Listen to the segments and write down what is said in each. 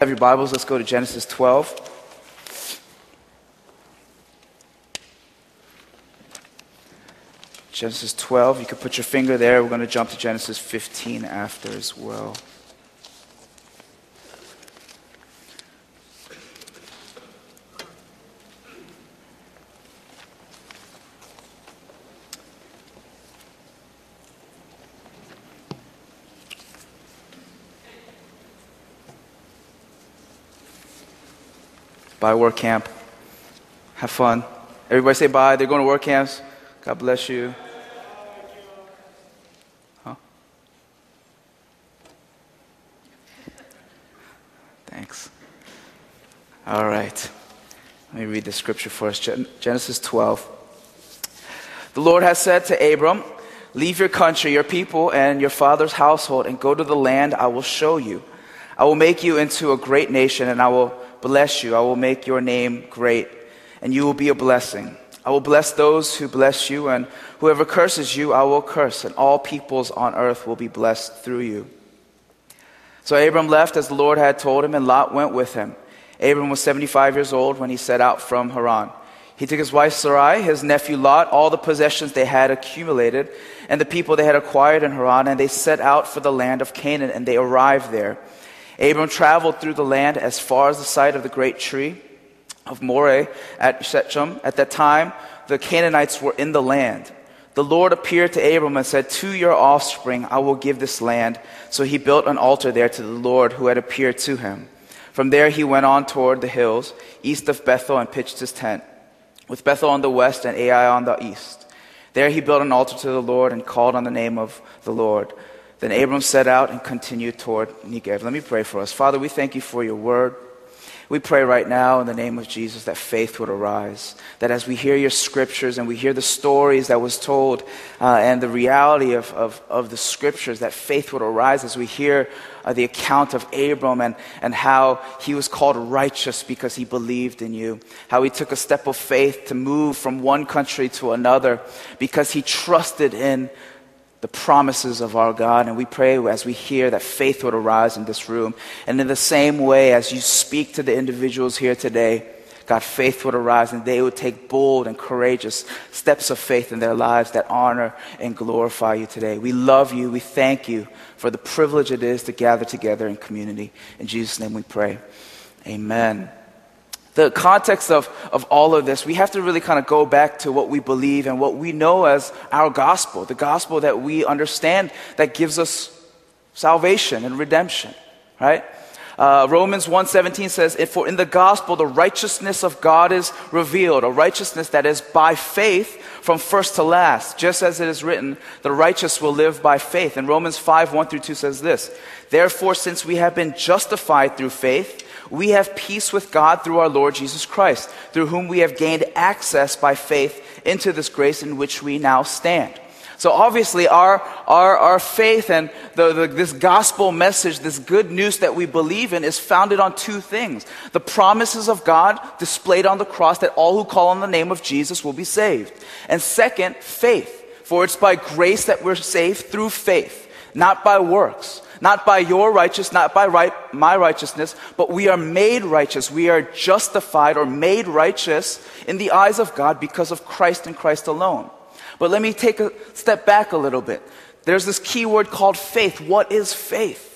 Have your Bibles, let's go to Genesis 12. Genesis 12, you can put your finger there. We're going to jump to Genesis 15 after as well. Bye, work camp. Have fun. Everybody say bye. They're going to work camps. God bless you. Huh? Thanks. All right. Let me read the scripture for us Genesis 12. The Lord has said to Abram, Leave your country, your people, and your father's household, and go to the land I will show you. I will make you into a great nation, and I will bless you. I will make your name great, and you will be a blessing. I will bless those who bless you, and whoever curses you, I will curse, and all peoples on earth will be blessed through you. So Abram left as the Lord had told him, and Lot went with him. Abram was 75 years old when he set out from Haran. He took his wife Sarai, his nephew Lot, all the possessions they had accumulated, and the people they had acquired in Haran, and they set out for the land of Canaan, and they arrived there. Abram traveled through the land as far as the site of the great tree of Moreh at Shechem. At that time, the Canaanites were in the land. The Lord appeared to Abram and said, To your offspring I will give this land. So he built an altar there to the Lord who had appeared to him. From there he went on toward the hills, east of Bethel, and pitched his tent, with Bethel on the west and Ai on the east. There he built an altar to the Lord and called on the name of the Lord. Then Abram set out and continued toward Negev. Let me pray for us. Father, we thank you for your word. We pray right now in the name of Jesus that faith would arise. That as we hear your scriptures and we hear the stories that was told uh, and the reality of, of, of, the scriptures, that faith would arise as we hear uh, the account of Abram and, and how he was called righteous because he believed in you. How he took a step of faith to move from one country to another because he trusted in the promises of our God. And we pray as we hear that faith would arise in this room. And in the same way, as you speak to the individuals here today, God, faith would arise and they would take bold and courageous steps of faith in their lives that honor and glorify you today. We love you. We thank you for the privilege it is to gather together in community. In Jesus' name we pray. Amen the context of, of all of this, we have to really kind of go back to what we believe and what we know as our gospel, the gospel that we understand that gives us salvation and redemption, right? Uh, Romans 1.17 says, For in the gospel the righteousness of God is revealed, a righteousness that is by faith from first to last. Just as it is written, the righteous will live by faith. And Romans 5, 1 through 2 says this, Therefore, since we have been justified through faith, we have peace with God through our Lord Jesus Christ, through whom we have gained access by faith into this grace in which we now stand. So obviously, our, our, our faith and the, the, this gospel message, this good news that we believe in, is founded on two things. The promises of God displayed on the cross that all who call on the name of Jesus will be saved. And second, faith. For it's by grace that we're saved through faith, not by works not by your righteousness, not by right, my righteousness, but we are made righteous. We are justified or made righteous in the eyes of God because of Christ and Christ alone. But let me take a step back a little bit. There's this key word called faith. What is faith?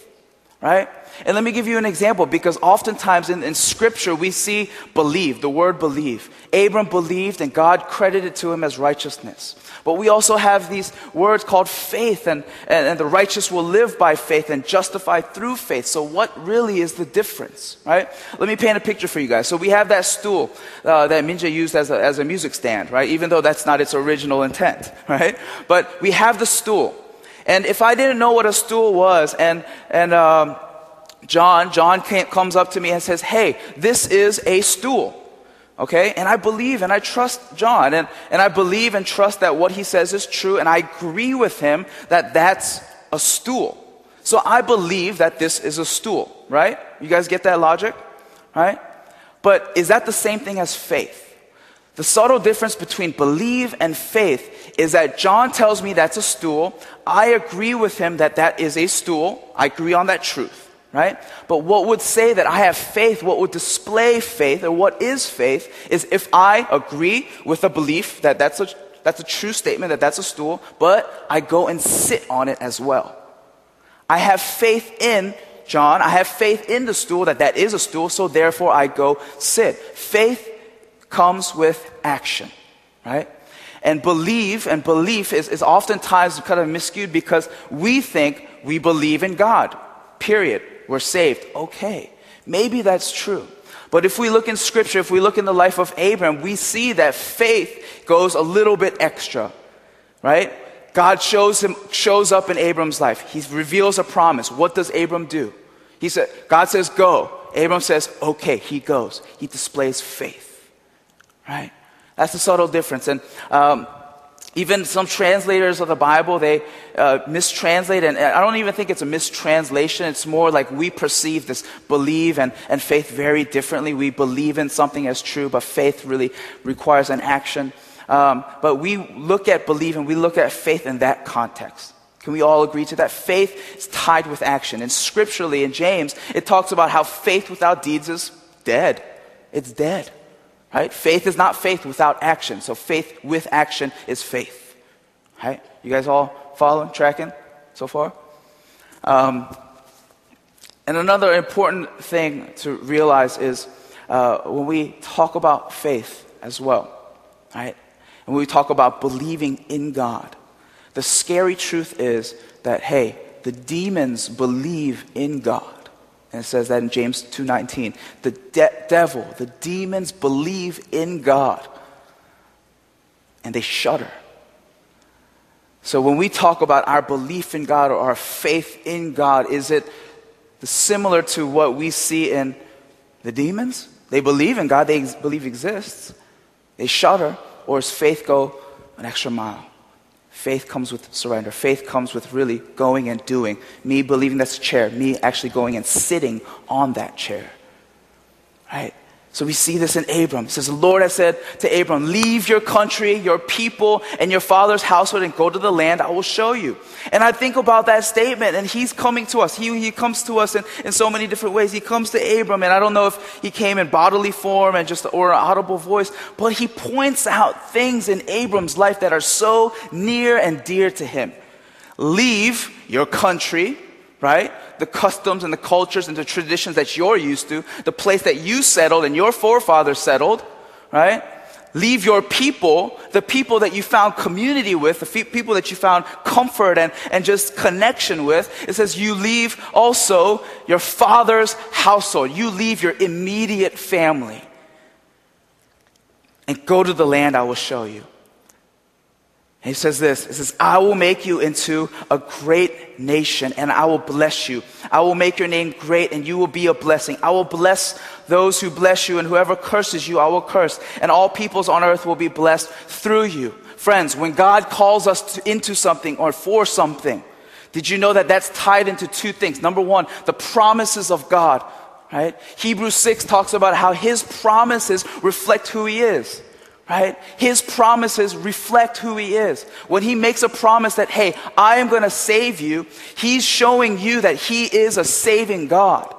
Right? And let me give you an example because oftentimes in, in scripture we see believe, the word believe. Abram believed and God credited to him as righteousness. But we also have these words called faith, and, and, and, the righteous will live by faith and justified through faith. So, what really is the difference, right? Let me paint a picture for you guys. So, we have that stool uh, that Minja used as a, as a music stand, right? Even though that's not its original intent, right? But we have the stool. And if I didn't know what a stool was, and, and um, John, John came, comes up to me and says, Hey, this is a stool. Okay? And I believe and I trust John. And, and I believe and trust that what he says is true. And I agree with him that that's a stool. So I believe that this is a stool, right? You guys get that logic? Right? But is that the same thing as faith? The subtle difference between believe and faith is that John tells me that's a stool. I agree with him that that is a stool. I agree on that truth right? But what would say that I have faith, what would display faith, or what is faith, is if I agree with a belief that that's a, that's a true statement, that that's a stool, but I go and sit on it as well. I have faith in John, I have faith in the stool that that is a stool, so therefore I go sit. Faith comes with action, right? And believe and belief is, is oftentimes kind of miscued because we think we believe in God, period. We're saved. Okay, maybe that's true. But if we look in scripture, if we look in the life of Abraham, we see that faith goes a little bit extra, right? God shows him, shows up in Abram's life. He reveals a promise. What does Abram do? He said, God says, go. Abram says, okay, he goes. He displays faith, right? That's a subtle difference. And um, even some translators of the Bible, they uh, mistranslate, and I don't even think it's a mistranslation. It's more like we perceive this believe and, and faith very differently. We believe in something as true, but faith really requires an action. Um, but we look at believe and we look at faith in that context. Can we all agree to that? Faith is tied with action. And scripturally in James, it talks about how faith without deeds is dead. It's dead. Right? Faith is not faith without action. So faith with action is faith. Right? You guys all following, tracking so far? Um, and another important thing to realize is uh, when we talk about faith as well, right? And when we talk about believing in God, the scary truth is that, hey, the demons believe in God. And it says that in James 2:19. The de- devil, the demons believe in God and they shudder. So when we talk about our belief in God or our faith in God, is it similar to what we see in the demons? They believe in God, they ex- believe exists. They shudder, or does faith go an extra mile? Faith comes with surrender. Faith comes with really going and doing. Me believing that's a chair, me actually going and sitting on that chair. Right? So we see this in Abram. It says, The Lord has said to Abram, Leave your country, your people, and your father's household and go to the land I will show you. And I think about that statement, and he's coming to us. He, he comes to us in, in so many different ways. He comes to Abram, and I don't know if he came in bodily form and just or an audible voice, but he points out things in Abram's life that are so near and dear to him. Leave your country, right? The customs and the cultures and the traditions that you're used to, the place that you settled and your forefathers settled, right? Leave your people, the people that you found community with, the people that you found comfort and, and just connection with. It says you leave also your father's household. You leave your immediate family and go to the land I will show you. He says this, He says, I will make you into a great nation and I will bless you. I will make your name great and you will be a blessing. I will bless those who bless you and whoever curses you, I will curse. And all peoples on earth will be blessed through you. Friends, when God calls us to, into something or for something, did you know that that's tied into two things? Number one, the promises of God, right? Hebrews 6 talks about how his promises reflect who he is right? His promises reflect who he is. When he makes a promise that, hey, I am going to save you, he's showing you that he is a saving God.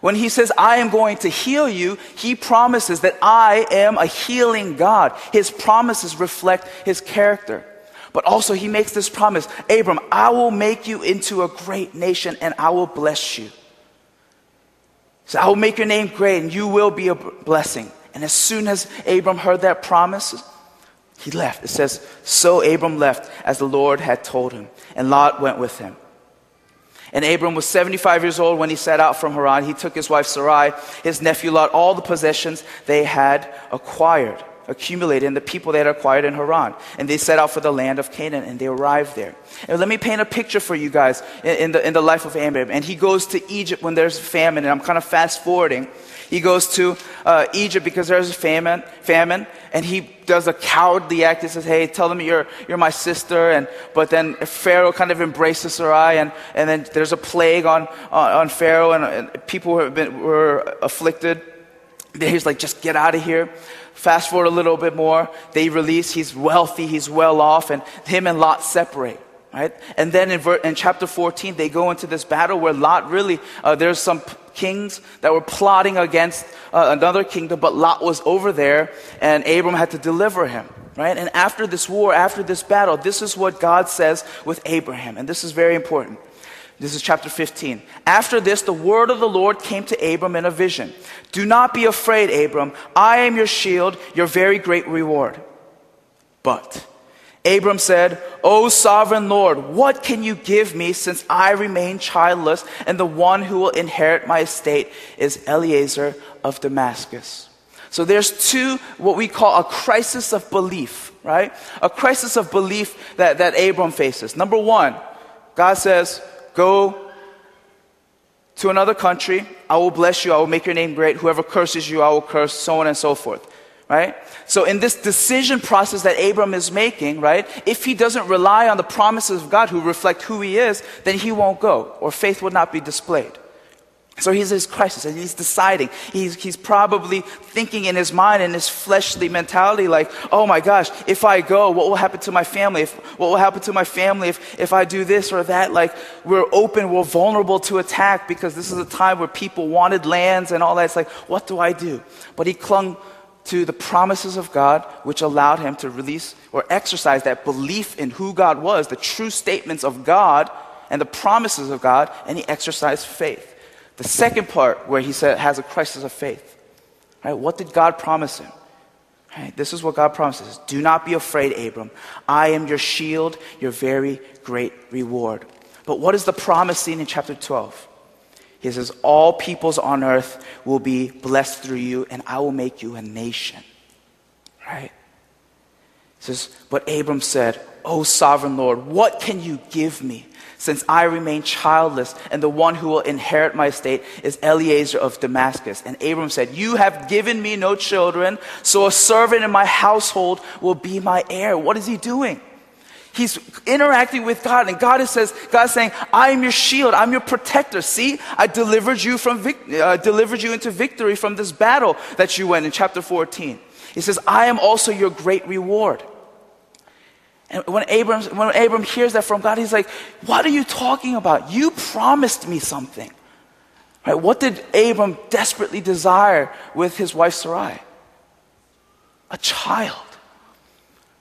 When he says, I am going to heal you, he promises that I am a healing God. His promises reflect his character. But also, he makes this promise Abram, I will make you into a great nation and I will bless you. So I will make your name great and you will be a blessing. And as soon as Abram heard that promise, he left. It says, So Abram left as the Lord had told him, and Lot went with him. And Abram was 75 years old when he set out from Haran. He took his wife Sarai, his nephew Lot, all the possessions they had acquired, accumulated, and the people they had acquired in Haran. And they set out for the land of Canaan, and they arrived there. And let me paint a picture for you guys in, the, in the life of Abram. And he goes to Egypt when there's famine, and I'm kind of fast forwarding. He goes to uh, Egypt because there's a famine, famine, and he does a cowardly act. He says, "Hey, tell them you're you're my sister." And but then Pharaoh kind of embraces Sarai, and and then there's a plague on on, on Pharaoh, and, and people have been were afflicted. Then he's like, "Just get out of here." Fast forward a little bit more, they release. He's wealthy, he's well off, and him and Lot separate. right? And then in, ver- in chapter 14, they go into this battle where Lot really, uh, there's some p- kings that were plotting against uh, another kingdom, but Lot was over there, and Abram had to deliver him, right? And after this war, after this battle, this is what God says with Abraham, and this is very important. This is chapter 15. After this, the word of the Lord came to Abram in a vision. Do not be afraid, Abram. I am your shield, your very great reward. But Abram said, O sovereign Lord, what can you give me since I remain childless and the one who will inherit my estate is Eliezer of Damascus? So there's two, what we call a crisis of belief, right? A crisis of belief that, that Abram faces. Number one, God says, go to another country. I will bless you. I will make your name great. Whoever curses you, I will curse, so on and so forth right? So in this decision process that Abram is making, right, if he doesn't rely on the promises of God who reflect who he is, then he won't go, or faith would not be displayed. So he's in his crisis and he's deciding. He's, he's probably thinking in his mind, in his fleshly mentality, like, oh my gosh, if I go, what will happen to my family? If, what will happen to my family if, if I do this or that? Like, we're open, we're vulnerable to attack because this is a time where people wanted lands and all that. It's like, what do I do? But he clung to the promises of God, which allowed him to release or exercise that belief in who God was, the true statements of God and the promises of God, and he exercised faith. The second part, where he said has a crisis of faith, right? What did God promise him? Right? This is what God promises. Do not be afraid, Abram. I am your shield, your very great reward. But what is the promise seen in chapter 12? He says, All peoples on earth will be blessed through you, and I will make you a nation. Right? He says, But Abram said, O sovereign Lord, what can you give me? Since I remain childless, and the one who will inherit my estate is Eliezer of Damascus. And Abram said, You have given me no children, so a servant in my household will be my heir. What is he doing? He's interacting with God, and God says, God saying, "I am your shield. I'm your protector. See, I delivered you from vic- uh, delivered you into victory from this battle that you went in chapter 14." He says, "I am also your great reward." And when Abram, when Abram hears that from God, he's like, "What are you talking about? You promised me something." Right? What did Abram desperately desire with his wife Sarai? A child.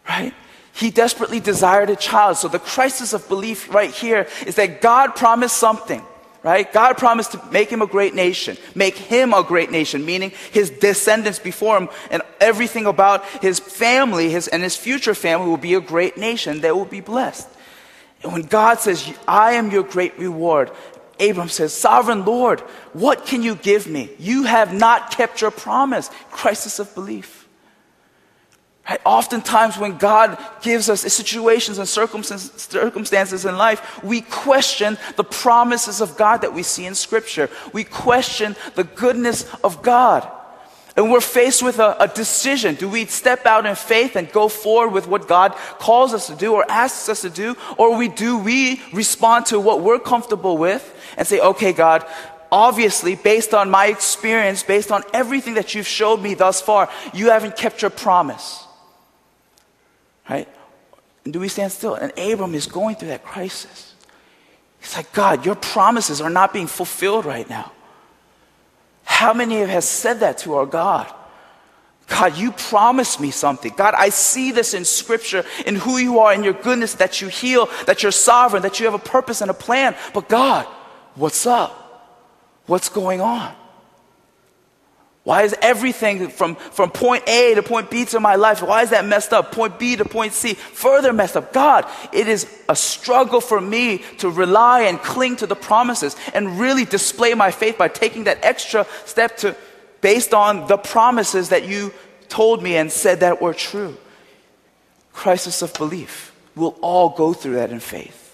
Right? He desperately desired a child. So the crisis of belief right here is that God promised something, right? God promised to make him a great nation, make him a great nation, meaning his descendants before him and everything about his family his, and his future family will be a great nation that will be blessed. And when God says, I am your great reward, Abram says, Sovereign Lord, what can you give me? You have not kept your promise. Crisis of belief. Right? Oftentimes, when God gives us situations and circumstances in life, we question the promises of God that we see in Scripture. We question the goodness of God. And we're faced with a, a, decision. Do we step out in faith and go forward with what God calls us to do or asks us to do? Or we do we respond to what we're comfortable with and say, okay, God, obviously, based on my experience, based on everything that you've showed me thus far, you haven't kept your promise. Right? And do we stand still? And Abram is going through that crisis. He's like, God, your promises are not being fulfilled right now. How many have has said that to our God? God, you promised me something. God, I see this in scripture, in who you are, in your goodness, that you heal, that you're sovereign, that you have a purpose and a plan. But God, what's up? What's going on? Why is everything from, from point A to point B to my life, why is that messed up? Point B to point C, further messed up. God, it is a struggle for me to rely and cling to the promises and really display my faith by taking that extra step to, based on the promises that you told me and said that were true. Crisis of belief. We'll all go through that in faith.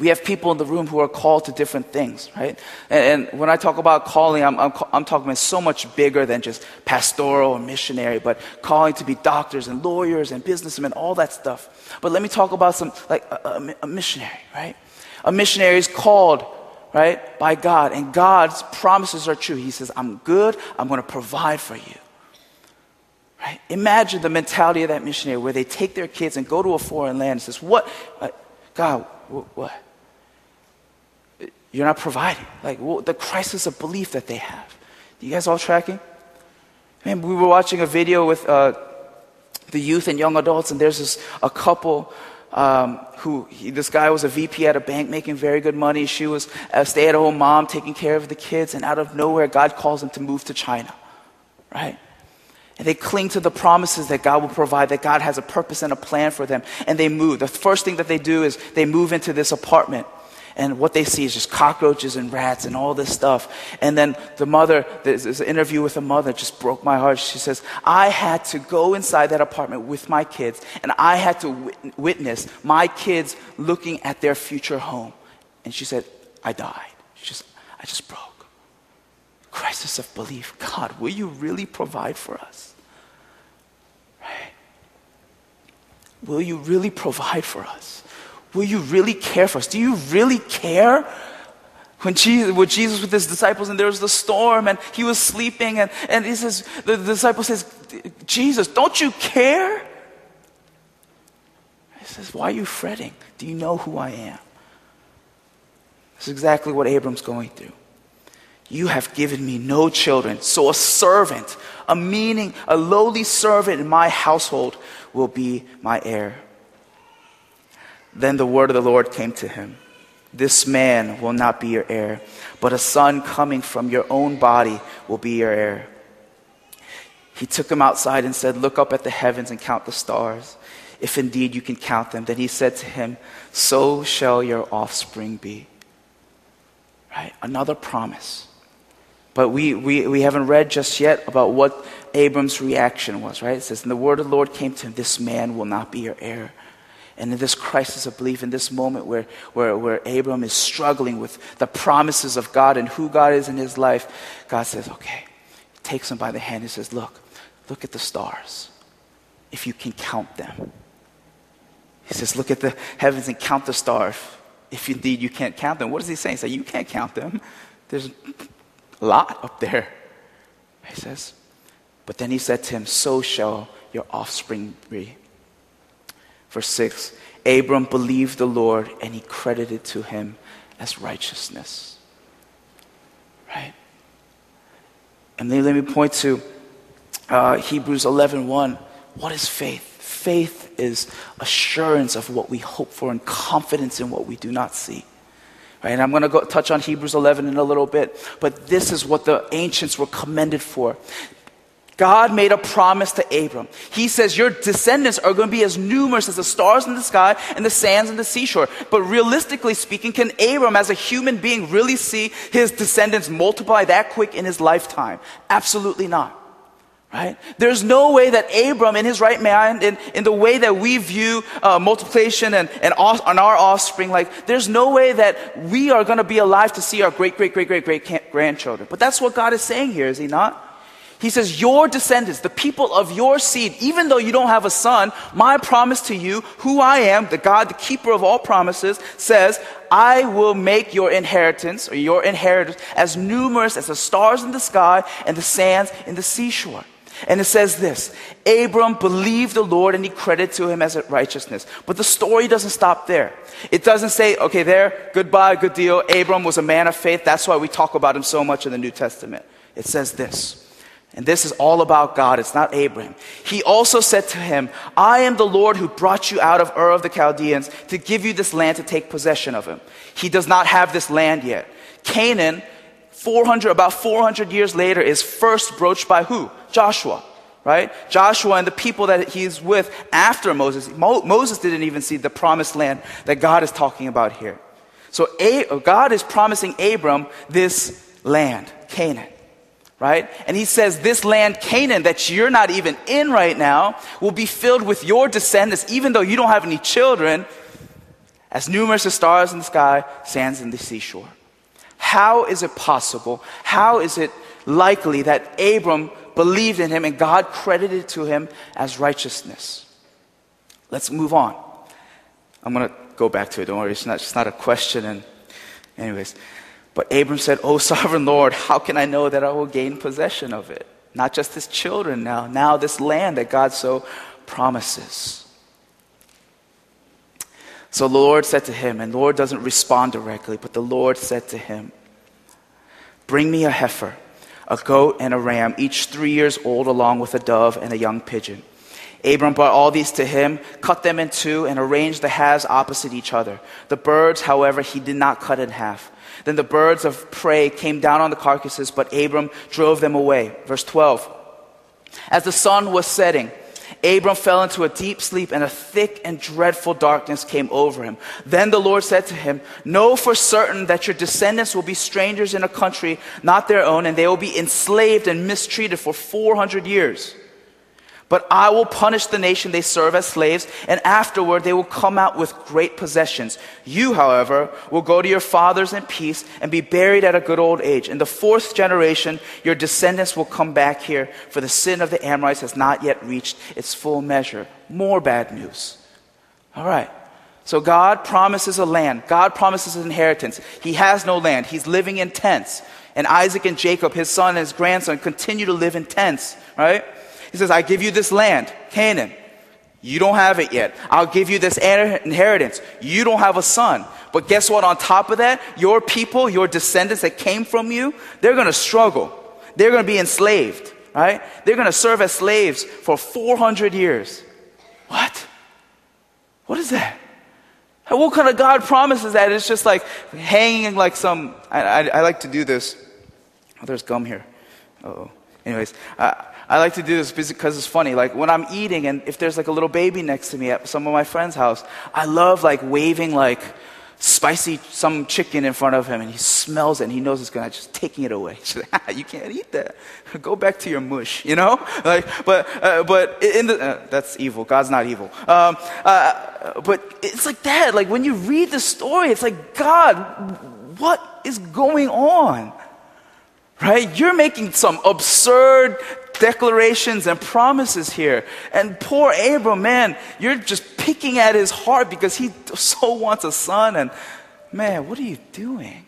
We have people in the room who are called to different things, right? And, and when I talk about calling, I'm, I'm, I'm, talking about so much bigger than just pastoral or missionary, but calling to be doctors and lawyers and businessmen, all that stuff. But let me talk about some, like a, a, a missionary, right? A missionary is called, right, by God, and God's promises are true. He says, I'm good, I'm going to provide for you. Right? Imagine the mentality of that missionary where they take their kids and go to a foreign land and says, What? Uh, God, what? You're not providing. Like the crisis of belief that they have. You guys all tracking? Man, we were watching a video with uh, the youth and young adults, and there's this a couple um, who he, this guy was a VP at a bank making very good money. She was a stay-at-home mom taking care of the kids, and out of nowhere, God calls them to move to China, right? And they cling to the promises that God will provide, that God has a purpose and a plan for them, and they move. The first thing that they do is they move into this apartment and what they see is just cockroaches and rats and all this stuff. And then the mother, there's an interview with the mother, just broke my heart. She says, I had to go inside that apartment with my kids, and I had to witness my kids looking at their future home. And she said, I died. She just, I just broke. Crisis of belief. God, will you really provide for us? Right? Will you really provide for us? Will you really care for us? Do you really care? When Jesus, with Jesus with his disciples, and there was the storm, and he was sleeping, and, and he says, the, the disciple says, Jesus, don't you care? He says, Why are you fretting? Do you know who I am? This is exactly what Abram's going through. You have given me no children, so a servant, a meaning, a lowly servant in my household will be my heir. Then the word of the Lord came to him This man will not be your heir, but a son coming from your own body will be your heir. He took him outside and said, Look up at the heavens and count the stars, if indeed you can count them. Then he said to him, So shall your offspring be. Right? Another promise. But we, we, we haven't read just yet about what Abram's reaction was, right? It says, And the word of the Lord came to him, This man will not be your heir. And in this crisis of belief, in this moment where, where, where Abram is struggling with the promises of God and who God is in his life, God says, okay, he takes him by the hand and says, look, look at the stars, if you can count them. He says, look at the heavens and count the stars, if indeed you can't count them. What is he saying? He says, you can't count them. There's lot up there. He says, but then he said to him, so shall your offspring be. Verse 6 Abram believed the Lord and he credited to him as righteousness. Right? And then let me point to uh, Hebrews 11 1. What is faith? Faith is assurance of what we hope for and confidence in what we do not see. Right? And I'm going to go touch on Hebrews 11 in a little bit, but this is what the ancients were commended for. God made a promise to Abram. He says, Your descendants are going to be as numerous as the stars in the sky and the sands in the seashore. But realistically speaking, can Abram, as a human being, really see his descendants multiply that quick in his lifetime? Absolutely not. Right? There's no way that Abram, in his right mind, in, in the way that we view uh, multiplication and, and on our offspring, like, there's no way that we are going to be alive to see our great, great, great, great, great grandchildren. But that's what God is saying here, is he not? He says, Your descendants, the people of your seed, even though you don't have a son, my promise to you, who I am, the God, the keeper of all promises, says, I will make your inheritance or your inheritance as numerous as the stars in the sky and the sands in the seashore. And it says this Abram believed the Lord and he credited to him as righteousness. But the story doesn't stop there. It doesn't say, okay, there, goodbye, good deal. Abram was a man of faith. That's why we talk about him so much in the New Testament. It says this and this is all about God. It's not Abraham. He also said to him, I am the Lord who brought you out of Ur of the Chaldeans to give you this land to take possession of him. He does not have this land yet. Canaan, 400, about 400 years later, is first broached by who? Joshua, right? Joshua and the people that he's with after Moses. Mo- Moses didn't even see the promised land that God is talking about here. So A- God is promising Abram this land, Canaan right? And he says, This land, Canaan, that you're not even in right now, will be filled with your descendants, even though you don't have any children, as numerous as stars in the sky, sands in the seashore. How is it possible? How is it likely that Abram believed in him and God credited to him as righteousness? Let's move on. I'm going to go back to it. Don't worry, it's not, it's not a question. And, anyways, but Abram said, Oh, sovereign Lord, how can I know that I will gain possession of it? Not just his children now, now this land that God so promises. So the Lord said to him, and the Lord doesn't respond directly, but the Lord said to him, Bring me a heifer, a goat, and a ram, each three years old, along with a dove and a young pigeon. Abram brought all these to him, cut them in two, and arranged the halves opposite each other. The birds, however, he did not cut in half. Then the birds of prey came down on the carcasses, but Abram drove them away. Verse 12. As the sun was setting, Abram fell into a deep sleep, and a thick and dreadful darkness came over him. Then the Lord said to him, Know for certain that your descendants will be strangers in a country not their own, and they will be enslaved and mistreated for 400 years. But I will punish the nation they serve as slaves, and afterward they will come out with great possessions. You, however, will go to your fathers in peace and be buried at a good old age. In the fourth generation, your descendants will come back here, for the sin of the Amorites has not yet reached its full measure. More bad news. All right. So God promises a land. God promises an inheritance. He has no land. He's living in tents. And Isaac and Jacob, his son and his grandson, continue to live in tents, right? He says, I give you this land, Canaan. You don't have it yet. I'll give you this inheritance. You don't have a son. But guess what? On top of that, your people, your descendants that came from you, they're going to struggle. They're going to be enslaved, right? They're going to serve as slaves for 400 years. What? What is that? What kind of God promises that? It's just like hanging like some. I, I, I like to do this. Oh, there's gum here. Oh. Anyways, uh, I like to do this because it's funny. Like when I'm eating and if there's like a little baby next to me at some of my friends' house, I love like waving like spicy some chicken in front of him and he smells it and he knows it's gonna just taking it away. Ah, you can't eat that. Go back to your mush, you know? Like, but uh, but in the uh, that's evil. God's not evil. Um, uh, but it's like that. Like when you read the story, it's like God, what is going on? Right? You're making some absurd declarations and promises here. And poor Abram, man, you're just picking at his heart because he so wants a son. And man, what are you doing?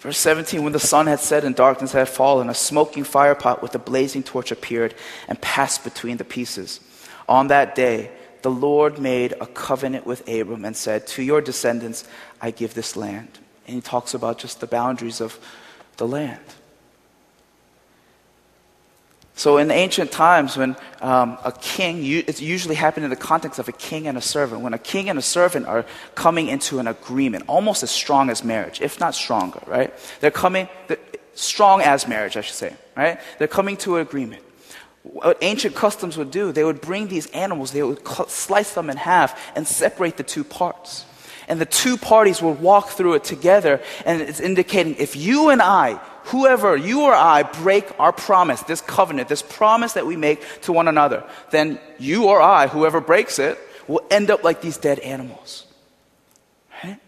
Verse 17 When the sun had set and darkness had fallen, a smoking firepot with a blazing torch appeared and passed between the pieces. On that day, the Lord made a covenant with Abram and said, To your descendants, I give this land. And he talks about just the boundaries of the land. So in ancient times, when um, a king, it usually happened in the context of a king and a servant. When a king and a servant are coming into an agreement, almost as strong as marriage, if not stronger, right? They're coming, they're, strong as marriage, I should say, right? They're coming to an agreement. What ancient customs would do, they would bring these animals, they would slice them in half and separate the two parts. And the two parties would walk through it together, and it's indicating if you and I whoever, you or I, break our promise, this covenant, this promise that we make to one another, then you or I, whoever breaks it, will end up like these dead animals. Right?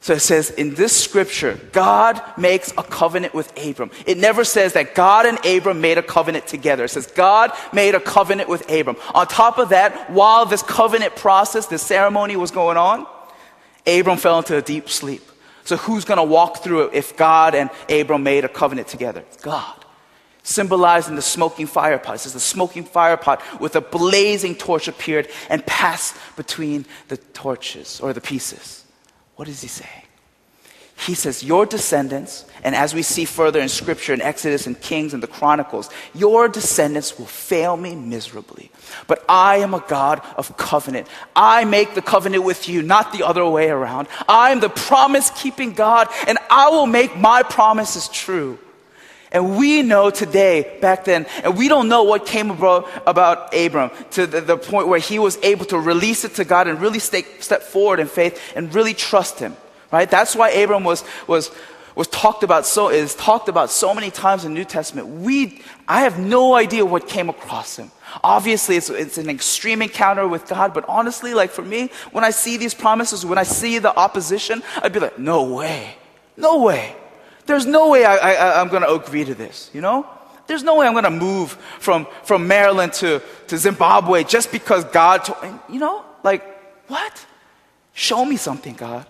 So it says in this scripture, God makes a covenant with Abram. It never says that God and Abram made a covenant together. It says God made a covenant with Abram. On top of that, while this covenant process, this ceremony was going on, Abram fell into a deep sleep. So who's going to walk through it if God and Abram made a covenant together? God. Symbolized in the smoking fire pot. It says the smoking fire pot with a blazing torch appeared and passed between the torches or the pieces. What is he saying? He says, Your descendants, and as we see further in Scripture, in Exodus and Kings and the Chronicles, your descendants will fail me miserably. But I am a God of covenant. I make the covenant with you, not the other way around. I am the promise keeping God, and I will make my promises true. And we know today, back then, and we don't know what came about, about Abram to the, the, point where he was able to release it to God and really stay, step forward in faith and really trust him. Right? That's why Abram was, was, was talked about so, is talked about so many times in the New Testament. We, I have no idea what came across him. Obviously, it's, it's an extreme encounter with God, but honestly, like for me, when I see these promises, when I see the opposition, I'd be like, no way. No way. There's no way I, I, I'm going to agree to this, you know? There's no way I'm going to move from, from Maryland to, to Zimbabwe just because God told, you know, like, what? Show me something, God.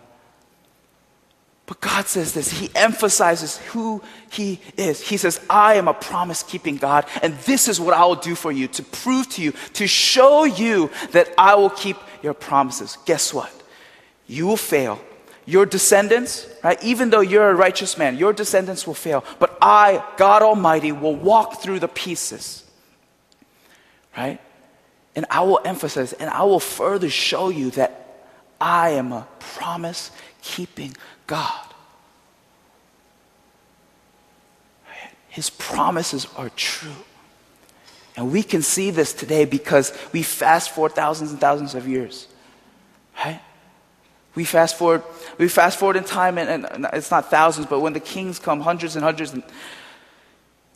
But God says this. He emphasizes who He is. He says, I am a promise keeping God, and this is what I will do for you to prove to you, to show you that I will keep your promises. Guess what? You will fail. Your descendants, right? Even though you're a righteous man, your descendants will fail. But I, God Almighty, will walk through the pieces, right? And I will emphasize and I will further show you that I am a promise keeping God. His promises are true. And we can see this today because we fast forward thousands and thousands of years. Right? We fast forward, we fast forward in time, and, and, it's not thousands, but when the kings come, hundreds and hundreds, and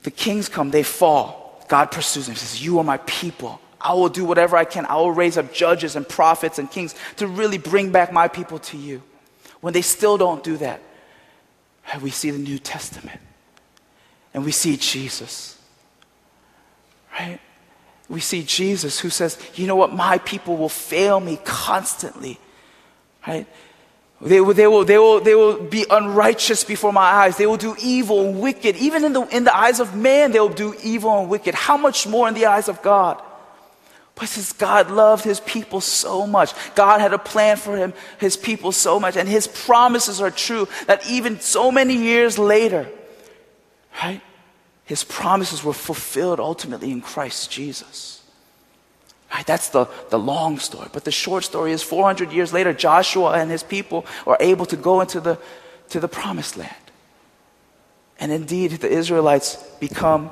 the kings come, they fall. God pursues them. He says, You are my people. I will do whatever I can. I will raise up judges and prophets and kings to really bring back my people to you. When they still don't do that, we see the New Testament and we see Jesus. Right? We see Jesus who says, You know what? My people will fail me constantly. Right? They will, they, will, they, will, they will be unrighteous before my eyes. They will do evil and wicked. Even in the, in the eyes of man, they will do evil and wicked. How much more in the eyes of God? But since God loved his people so much, God had a plan for him, his people so much, and his promises are true that even so many years later, right, his promises were fulfilled ultimately in Christ Jesus. Right, that's the, the long story. But the short story is 400 years later, Joshua and his people are able to go into the, to the promised land. And indeed, the Israelites become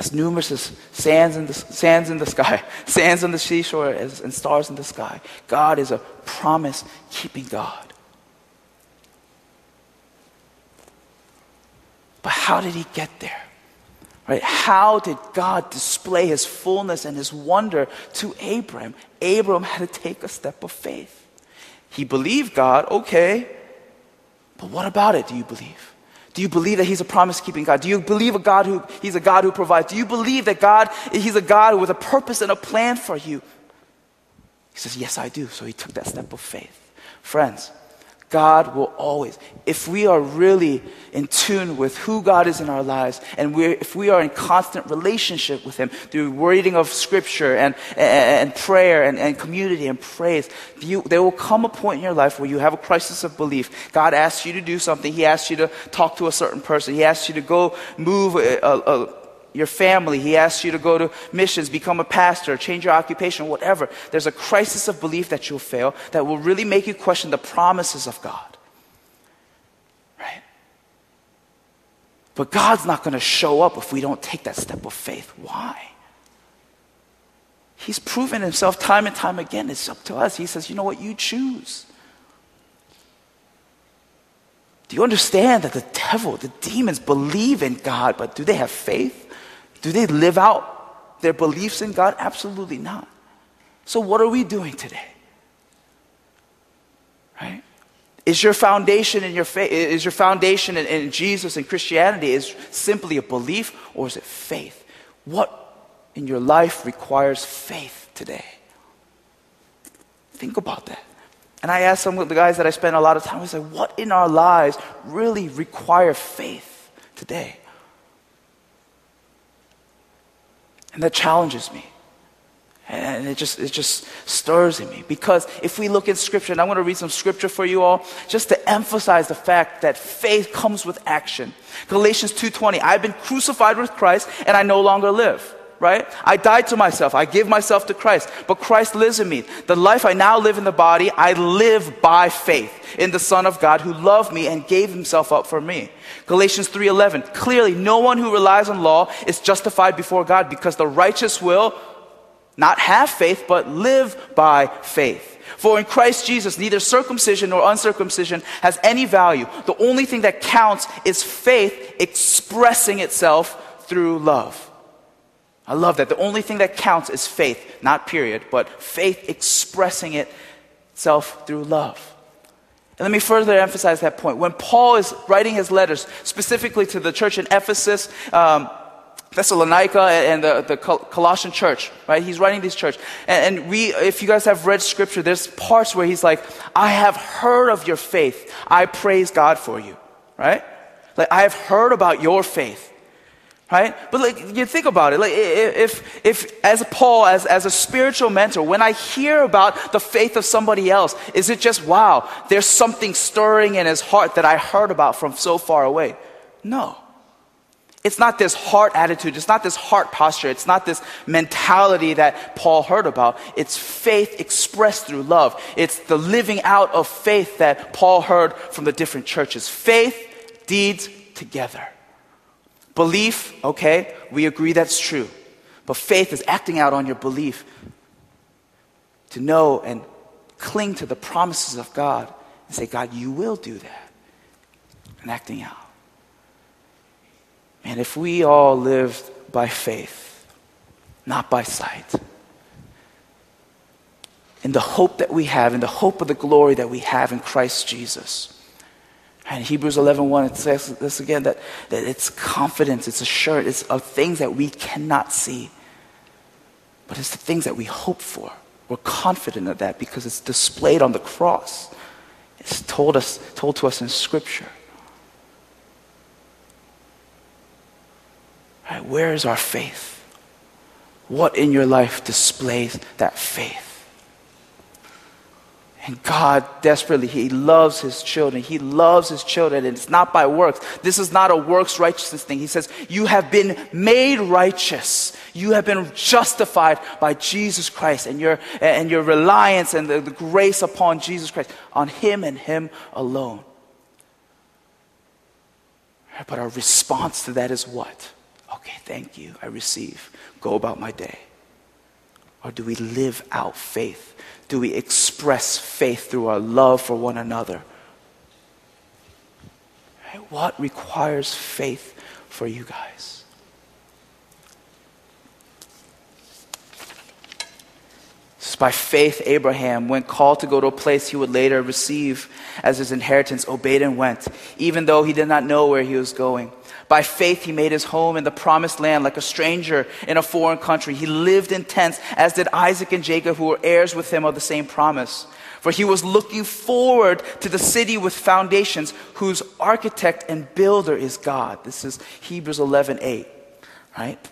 as numerous as sands in the, sands in the sky, sands on the seashore, as, and stars in the sky. God is a promise keeping God. But how did he get there? Right? How did God display his fullness and his wonder to Abram? Abram had to take a step of faith. He believed God, okay, but what about it do you believe? Do you believe that He's a promise keeping God? Do you believe a God who He's a God who provides? Do you believe that God He's a God with a purpose and a plan for you? He says, Yes, I do. So he took that step of faith. Friends, God will always, if we are really in tune with who God is in our lives, and if we are in constant relationship with Him through reading of Scripture and, and, and prayer and, and, community and praise, you, there will come a point in your life where you have a crisis of belief. God asks you to do something, He asks you to talk to a certain person, He asks you to go move a, a, a your family. He asks you to go to missions, become a pastor, change your occupation, whatever. There's a crisis of belief that you'll fail that will really make you question the promises of God. Right? But God's not going to show up if we don't take that step of faith. Why? He's proven himself time and time again. It's up to us. He says, you know what? You choose. Do you understand that the devil, the demons believe in God, but do they have faith? Do they live out their beliefs in God? Absolutely not. So, what are we doing today? Right? Is your foundation in your faith, is your foundation in, in Jesus and Christianity is simply a belief or is it faith? What in your life requires faith today? Think about that. And I asked some of the guys that I spent a lot of time with, like, what in our lives really require faith today? And that challenges me. And it just, it just stirs in me. Because if we look at scripture, and I want to read some scripture for you all, just to emphasize the fact that faith comes with action. Galatians 2.20, I've been crucified with Christ and I no longer live right? I died to myself. I give myself to Christ. But Christ lives in me. The life I now live in the body, I live by faith in the Son of God who loved me and gave himself up for me. Galatians 3:11. Clearly, no one who relies on law is justified before God because the righteous will not have faith but live by faith. For in Christ Jesus, neither circumcision nor uncircumcision has any value. The only thing that counts is faith expressing itself through love. I love that. The only thing that counts is faith, not period, but faith expressing itself through love. And let me further emphasize that point. When Paul is writing his letters, specifically to the church in Ephesus, um, Thessalonica and the, the Colossian church, right? He's writing these church. And, and, we, if you guys have read scripture, there's parts where he's like, I have heard of your faith. I praise God for you, right? Like, I have heard about your faith. Right? But like, you think about it. Like, if, if, as Paul, as, as a spiritual mentor, when I hear about the faith of somebody else, is it just, wow, there's something stirring in his heart that I heard about from so far away? No. It's not this heart attitude. It's not this heart posture. It's not this mentality that Paul heard about. It's faith expressed through love. It's the living out of faith that Paul heard from the different churches. Faith, deeds together. Belief, okay, we agree that's true. But faith is acting out on your belief to know and cling to the promises of God and say, God, you will do that. And acting out. And if we all lived by faith, not by sight, in the hope that we have, in the hope of the glory that we have in Christ Jesus. And Hebrews 11.1, it says this again, that, that it's confidence, it's assurance, it's of things that we cannot see. But it's the things that we hope for. We're confident of that because it's displayed on the cross. It's told, us, told to us in Scripture. Right, where is our faith? What in your life displays that faith? And God desperately, He loves His children. He loves His children, and it's not by works. This is not a works righteousness thing. He says, You have been made righteous. You have been justified by Jesus Christ and your, and your reliance and the, the grace upon Jesus Christ, on Him and Him alone. But our response to that is what? Okay, thank you. I receive. Go about my day. Or do we live out faith? Do we express faith through our love for one another? What requires faith for you guys? by faith, Abraham, when called to go to a place he would later receive as his inheritance, obeyed and went, even though he did not know where he was going. By faith, he made his home in the promised land like a stranger in a foreign country. He lived in tents, as did Isaac and Jacob, who were heirs with him of the same promise. For he was looking forward to the city with foundations, whose architect and builder is God. This is Hebrews 11 8, right?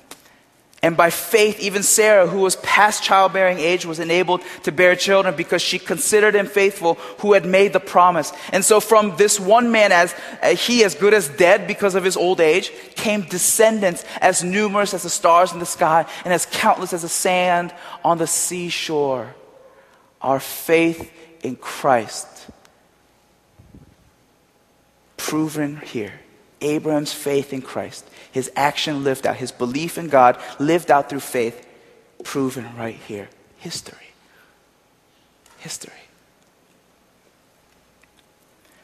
And by faith, even Sarah, who was past childbearing age, was enabled to bear children because she considered him faithful who had made the promise. And so from this one man, as uh, he as good as dead because of his old age, came descendants as numerous as the stars in the sky and as countless as the sand on the seashore. Our faith in Christ, proven here. Abraham's faith in Christ his action lived out, his belief in God lived out through faith, proven right here. History. History.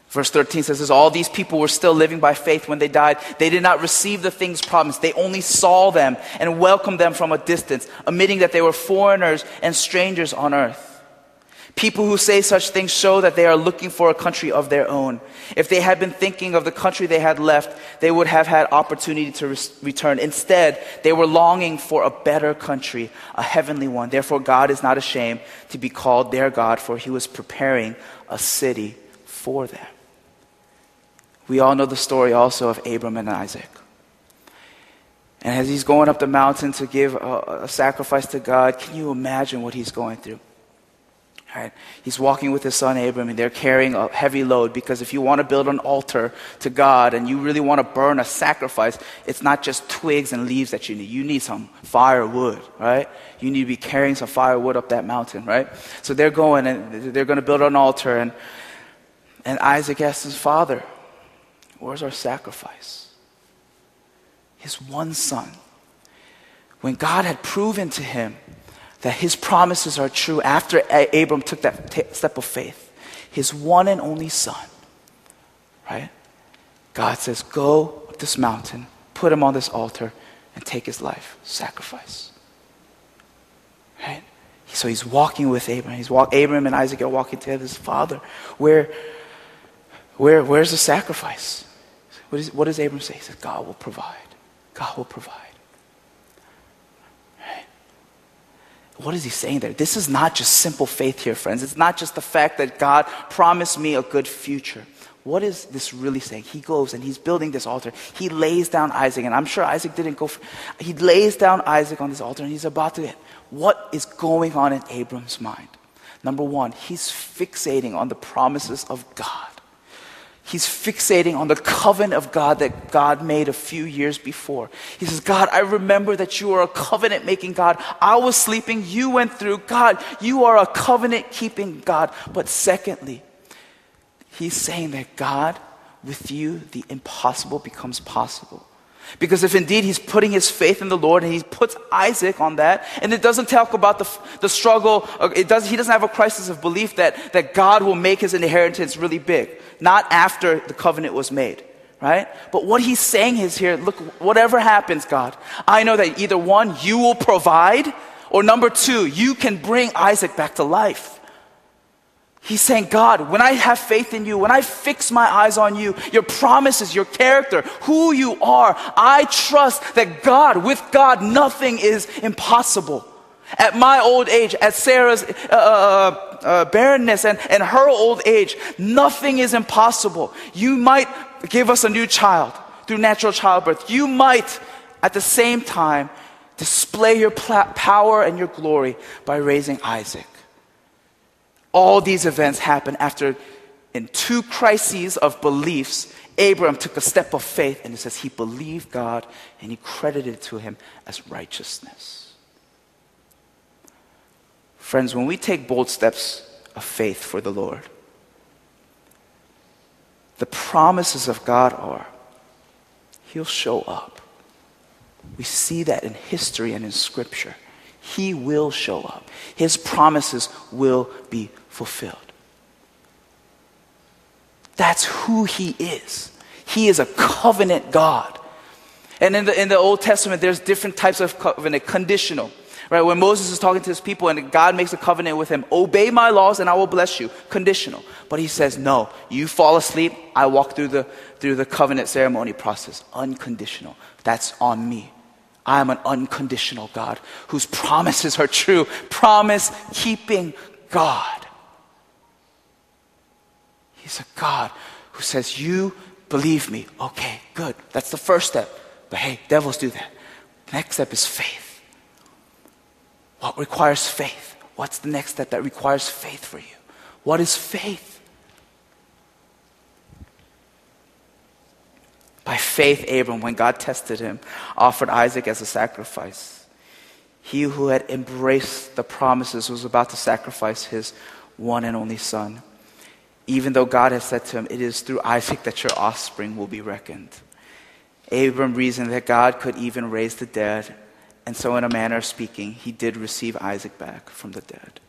Verse 13 says All these people were still living by faith when they died. They did not receive the things promised. They only saw them and welcomed them from a distance, admitting that they were foreigners and strangers on earth. People who say such things show that they are looking for a country of their own. If they had been thinking of the country they had left, they would have had opportunity to re- return. Instead, they were longing for a better country, a heavenly one. Therefore, God is not ashamed to be called their God, for he was preparing a city for them. We all know the story also of Abram and Isaac. And as he's going up the mountain to give a, a sacrifice to God, can you imagine what he's going through? Right? He's walking with his son Abram, and they're carrying a heavy load because if you want to build an altar to God and you really want to burn a sacrifice, it's not just twigs and leaves that you need. You need some firewood, right? You need to be carrying some firewood up that mountain, right? So they're going and they're going to build an altar, and, and Isaac asks his father, Where's our sacrifice? His one son. When God had proven to him that his promises are true after Abram took that t- step of faith. His one and only son, right? God says, Go up this mountain, put him on this altar, and take his life, sacrifice. Right? So he's walking with Abram. He's walk, Abram and Isaac are walking together. His father, where, where, where's the sacrifice? What, is, what does Abram say? He says, God will provide. God will provide. What is he saying there? This is not just simple faith here, friends. It's not just the fact that God promised me a good future. What is this really saying? He goes and he's building this altar. He lays down Isaac, and I'm sure Isaac didn't go. For, he lays down Isaac on this altar, and he's about to get. What is going on in Abram's mind? Number one, he's fixating on the promises of God. He's fixating on the covenant of God that God made a few years before. He says, God, I remember that you are a covenant making God. I was sleeping, you went through. God, you are a covenant keeping God. But secondly, he's saying that God, with you, the impossible becomes possible. Because if indeed he's putting his faith in the Lord and he puts Isaac on that, and it doesn't talk about the, the struggle, uh, it does, he doesn't have a crisis of belief that, that God will make his inheritance really big. Not after the covenant was made, right? But what he's saying is here, look, whatever happens, God, I know that either one, you will provide, or number two, you can bring Isaac back to life. He's saying, God, when I have faith in you, when I fix my eyes on you, your promises, your character, who you are, I trust that God, with God, nothing is impossible. At my old age, at Sarah's uh, uh, uh, uh barrenness and, and her old age, nothing is impossible. You might give us a new child through natural childbirth. You might, at the same time, display your pl- power and your glory by raising Isaac. All these events happen after, in two crises of beliefs, Abraham took a step of faith and it says he believed God and he credited it to him as righteousness. Friends, when we take bold steps of faith for the Lord, the promises of God are He'll show up. We see that in history and in Scripture. He will show up. His promises will be fulfilled. That's who He is. He is a covenant God. And in the, in the Old Testament, there's different types of covenant, conditional. Right? When Moses is talking to his people and God makes a covenant with him, obey my laws and I will bless you. Conditional. But he says, no, you fall asleep, I walk through the, through the covenant ceremony process. Unconditional. That's on me. I am an unconditional God whose promises are true. Promise keeping God. He's a God who says, You believe me. Okay, good. That's the first step. But hey, devils do that. Next step is faith. What requires faith? What's the next step that requires faith for you? What is faith? By faith, Abram, when God tested him, offered Isaac as a sacrifice. He who had embraced the promises was about to sacrifice his one and only son even though God had said to him, It is through Isaac that your offspring will be reckoned. Abram reasoned that God could even raise the dead, and so, in a manner of speaking, he did receive Isaac back from the dead.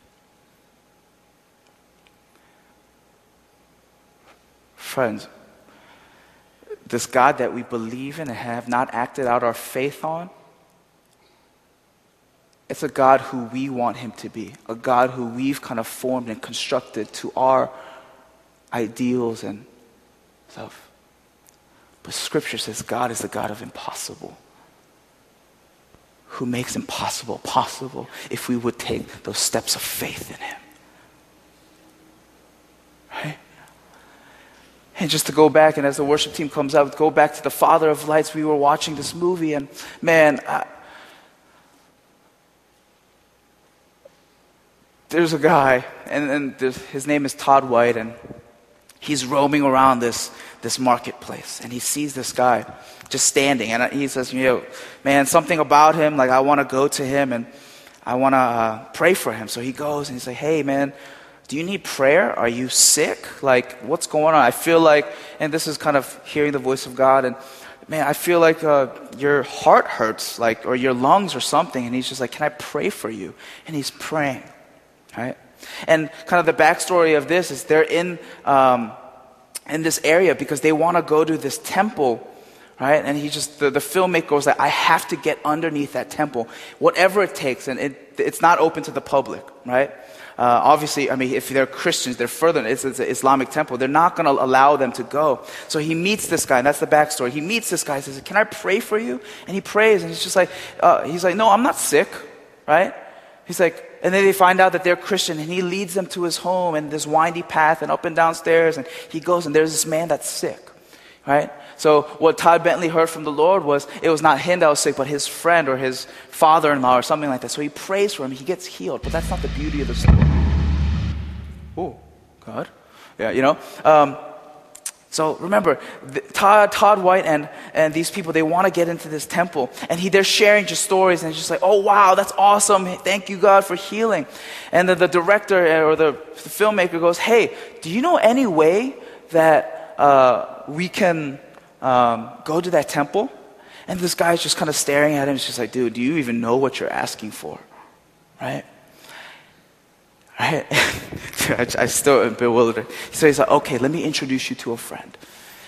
Friends, this God that we believe in and have not acted out our faith on, it's a God who we want him to be, a God who we've kind of formed and constructed to our ideals and stuff. But Scripture says God is the God of impossible, who makes impossible possible if we would take those steps of faith in Him. Right? And just to go back, and as the worship team comes out, go back to the Father of Lights. We were watching this movie, and man, I, there's a guy, and, and his name is Todd White, and he's roaming around this, this marketplace and he sees this guy just standing and he says, you know, man, something about him, like I want to go to him and I want to uh, pray for him. So he goes and he's like, hey, man, do you need prayer? Are you sick? Like, what's going on? I feel like, and this is kind of hearing the voice of God and man, I feel like uh, your heart hurts, like, or your lungs or something. And he's just like, can I pray for you? And he's praying, right? And kind of the backstory of this is they're in, um, in this area because they want to go to this temple, right? And he just, the, the filmmaker was like, I have to get underneath that temple, whatever it takes. And it, it's not open to the public, right? Uh, obviously, I mean, if they're Christians, they're further, it's, it's an Islamic temple. They're not going to allow them to go. So he meets this guy, and that's the backstory. He meets this guy, and says, Can I pray for you? And he prays, and he's just like, uh, He's like, No, I'm not sick, right? He's like, and then they find out that they're Christian, and he leads them to his home and this windy path and up and down stairs, and he goes, and there's this man that's sick, right? So what Todd Bentley heard from the Lord was it was not him that was sick, but his friend or his father-in-law or something like that. So he prays for him, he gets healed, but that's not the beauty of the story. Oh, God, yeah, you know. Um, so remember, Todd, Todd White and, and these people, they want to get into this temple. And he, they're sharing just stories and just like, oh wow, that's awesome. Thank you, God, for healing. And the, the director or the, the filmmaker goes, hey, do you know any way that uh, we can um, go to that temple? And this guy's just kind of staring at him. It's just like, dude, do you even know what you're asking for? Right? Right? I, still am bewildered. So he's like, okay, let me introduce you to a friend.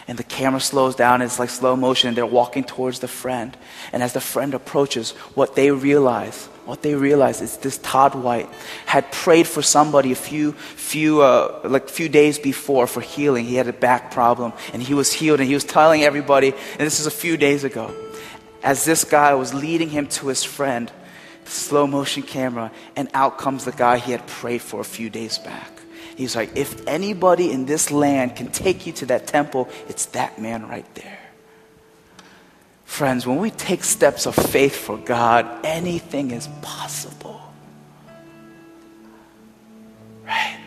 And the camera slows down, it's like slow motion, and they're walking towards the friend. And as the friend approaches, what they realize, what they realize is this Todd White had prayed for somebody a few, few, uh, like few days before for healing. He had a back problem, and he was healed, and he was telling everybody, and this is a few days ago. As this guy was leading him to his friend, slow motion camera, and out comes the guy he had prayed for a few days back. He's like, if anybody in this land can take you to that temple, it's that man right there. Friends, when we take steps of faith for God, anything is possible. Right?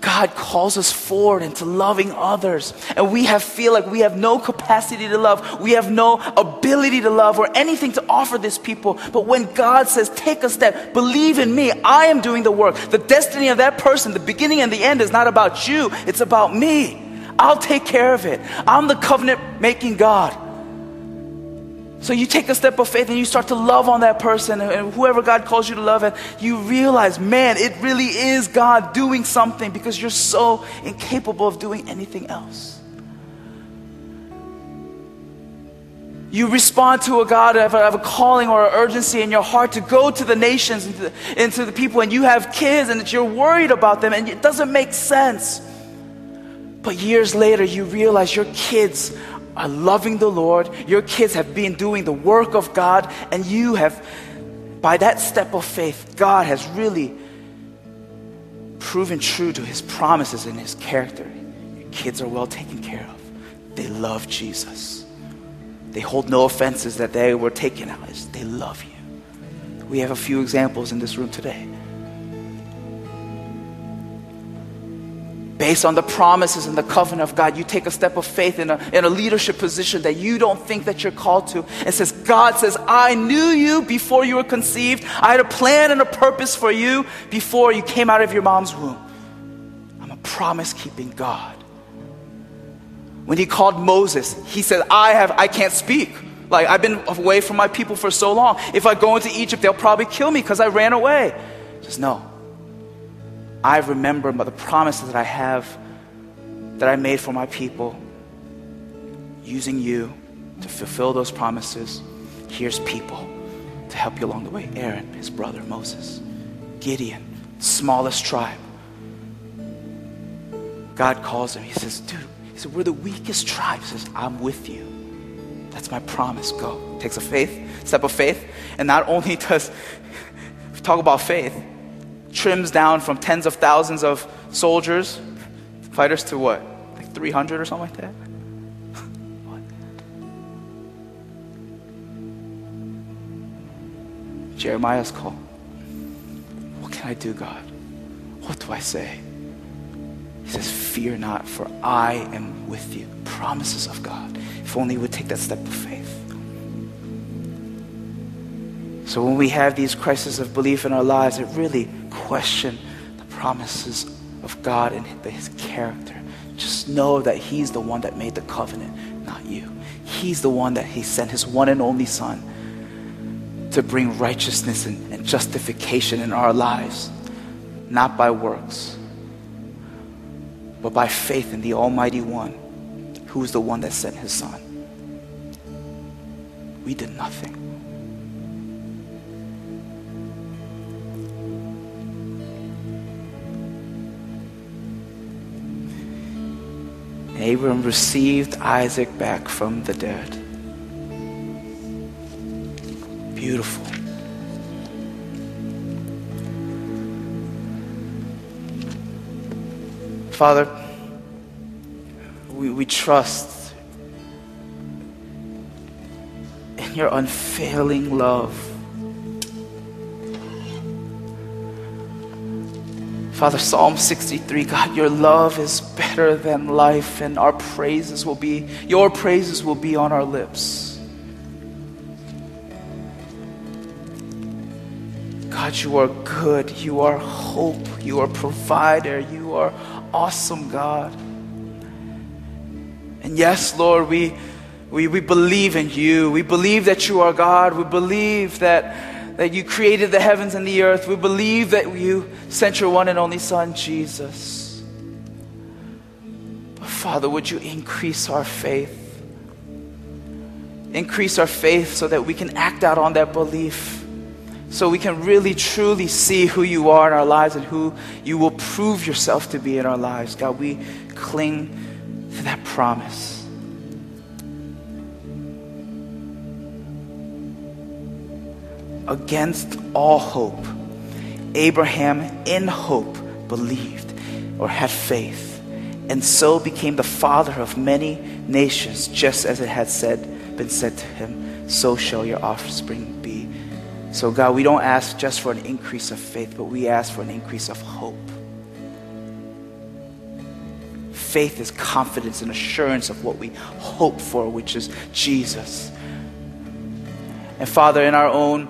God calls us forward into loving others, and we have feel like we have no capacity to love, we have no ability to love or anything to offer this people. But when God says, take a step, believe in me, I am doing the work. The destiny of that person, the beginning and the end is not about you, it's about me. I'll take care of it. I'm the covenant making God. So you take a step of faith and you start to love on that person and whoever God calls you to love, and you realize, man, it really is God doing something because you're so incapable of doing anything else. You respond to a God of a, of a calling or an urgency in your heart to go to the nations and to, and to the people, and you have kids and that you're worried about them, and it doesn't make sense. But years later, you realize your kids are loving the Lord, your kids have been doing the work of God, and you have, by that step of faith, God has really proven true to his promises and his character. Your kids are well taken care of. They love Jesus. They hold no offenses that they were taken out. They love you. We have a few examples in this room today. Based on the promises and the covenant of God, you take a step of faith in a, in a leadership position that you don't think that you're called to. It says, God says, I knew you before you were conceived. I had a plan and a purpose for you before you came out of your mom's womb. I'm a promise keeping God. When he called Moses, he said, I have, I can't speak. Like, I've been away from my people for so long. If I go into Egypt, they'll probably kill me because I ran away. Just no. I remember the promises that I have that I made for my people, using you to fulfill those promises. Here's people to help you along the way Aaron, his brother Moses, Gideon, smallest tribe. God calls him. He says, Dude, he said, We're the weakest tribe. He says, I'm with you. That's my promise. Go. Takes a faith, step of faith. And not only does talk about faith, trims down from tens of thousands of soldiers, fighters to what? Like 300 or something like that? Jeremiah's call. What can I do, God? What do I say? He says, Fear not, for I am with you. Promises of God. If only we would take that step of faith. So when we have these crises of belief in our lives, it really question the promises of God and his character. Just know that he's the one that made the covenant, not you. He's the one that he sent his one and only son to bring righteousness and, and justification in our lives, not by works, but by faith in the Almighty One, who is the one that sent his son. We did nothing. Abraham Abram received Isaac back from the dead. Beautiful. Father, we, we trust in your unfailing love. Father, Psalm 63, God, your love is better than life, and our praises will be, your praises will be on our lips. God, you are good. You are hope. You are provider. You are awesome, God. And yes, Lord, we, we, we believe in you. We believe that you are God. We believe that, that you created the heavens and the earth. We believe that you sent your one and only Son, Jesus. But Father, would you increase our faith? Increase our faith so that we can act out on that belief so we can really truly see who you are in our lives and who you will prove yourself to be in our lives. God, we cling to that promise. Against all hope, Abraham, in hope, believed or had faith, and so became the father of many nations, just as it had said, been said to him, so shall your offspring be. So, God, we don't ask just for an increase of faith, but we ask for an increase of hope. Faith is confidence and assurance of what we hope for, which is Jesus. And Father, in our own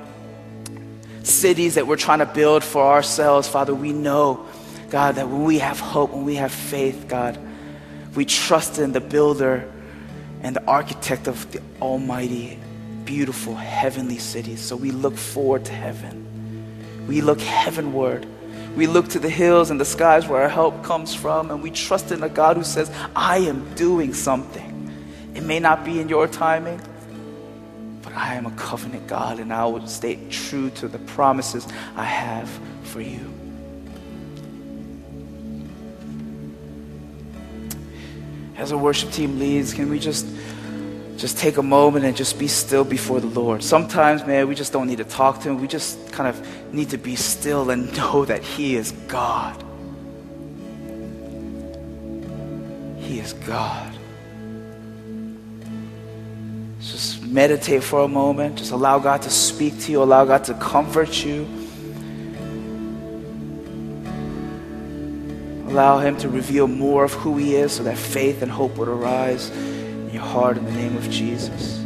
cities that we're trying to build for ourselves, Father, we know, God, that when we have hope, when we have faith, God, we trust in the builder and the architect of the Almighty beautiful heavenly cities. So we look forward to heaven. We look heavenward. We look to the hills and the skies where our help comes from, and we trust in a God who says, I am doing something. It may not be in your timing, but I am a covenant God, and I will stay true to the promises I have for you. As a worship team leads, can we just just take a moment and just be still before the Lord. Sometimes, man, we just don't need to talk to Him. We just kind of need to be still and know that He is God. He is God. Just meditate for a moment. Just allow God to speak to you, allow God to comfort you. Allow Him to reveal more of who He is so that faith and hope would arise in your heart in the name of Jesus.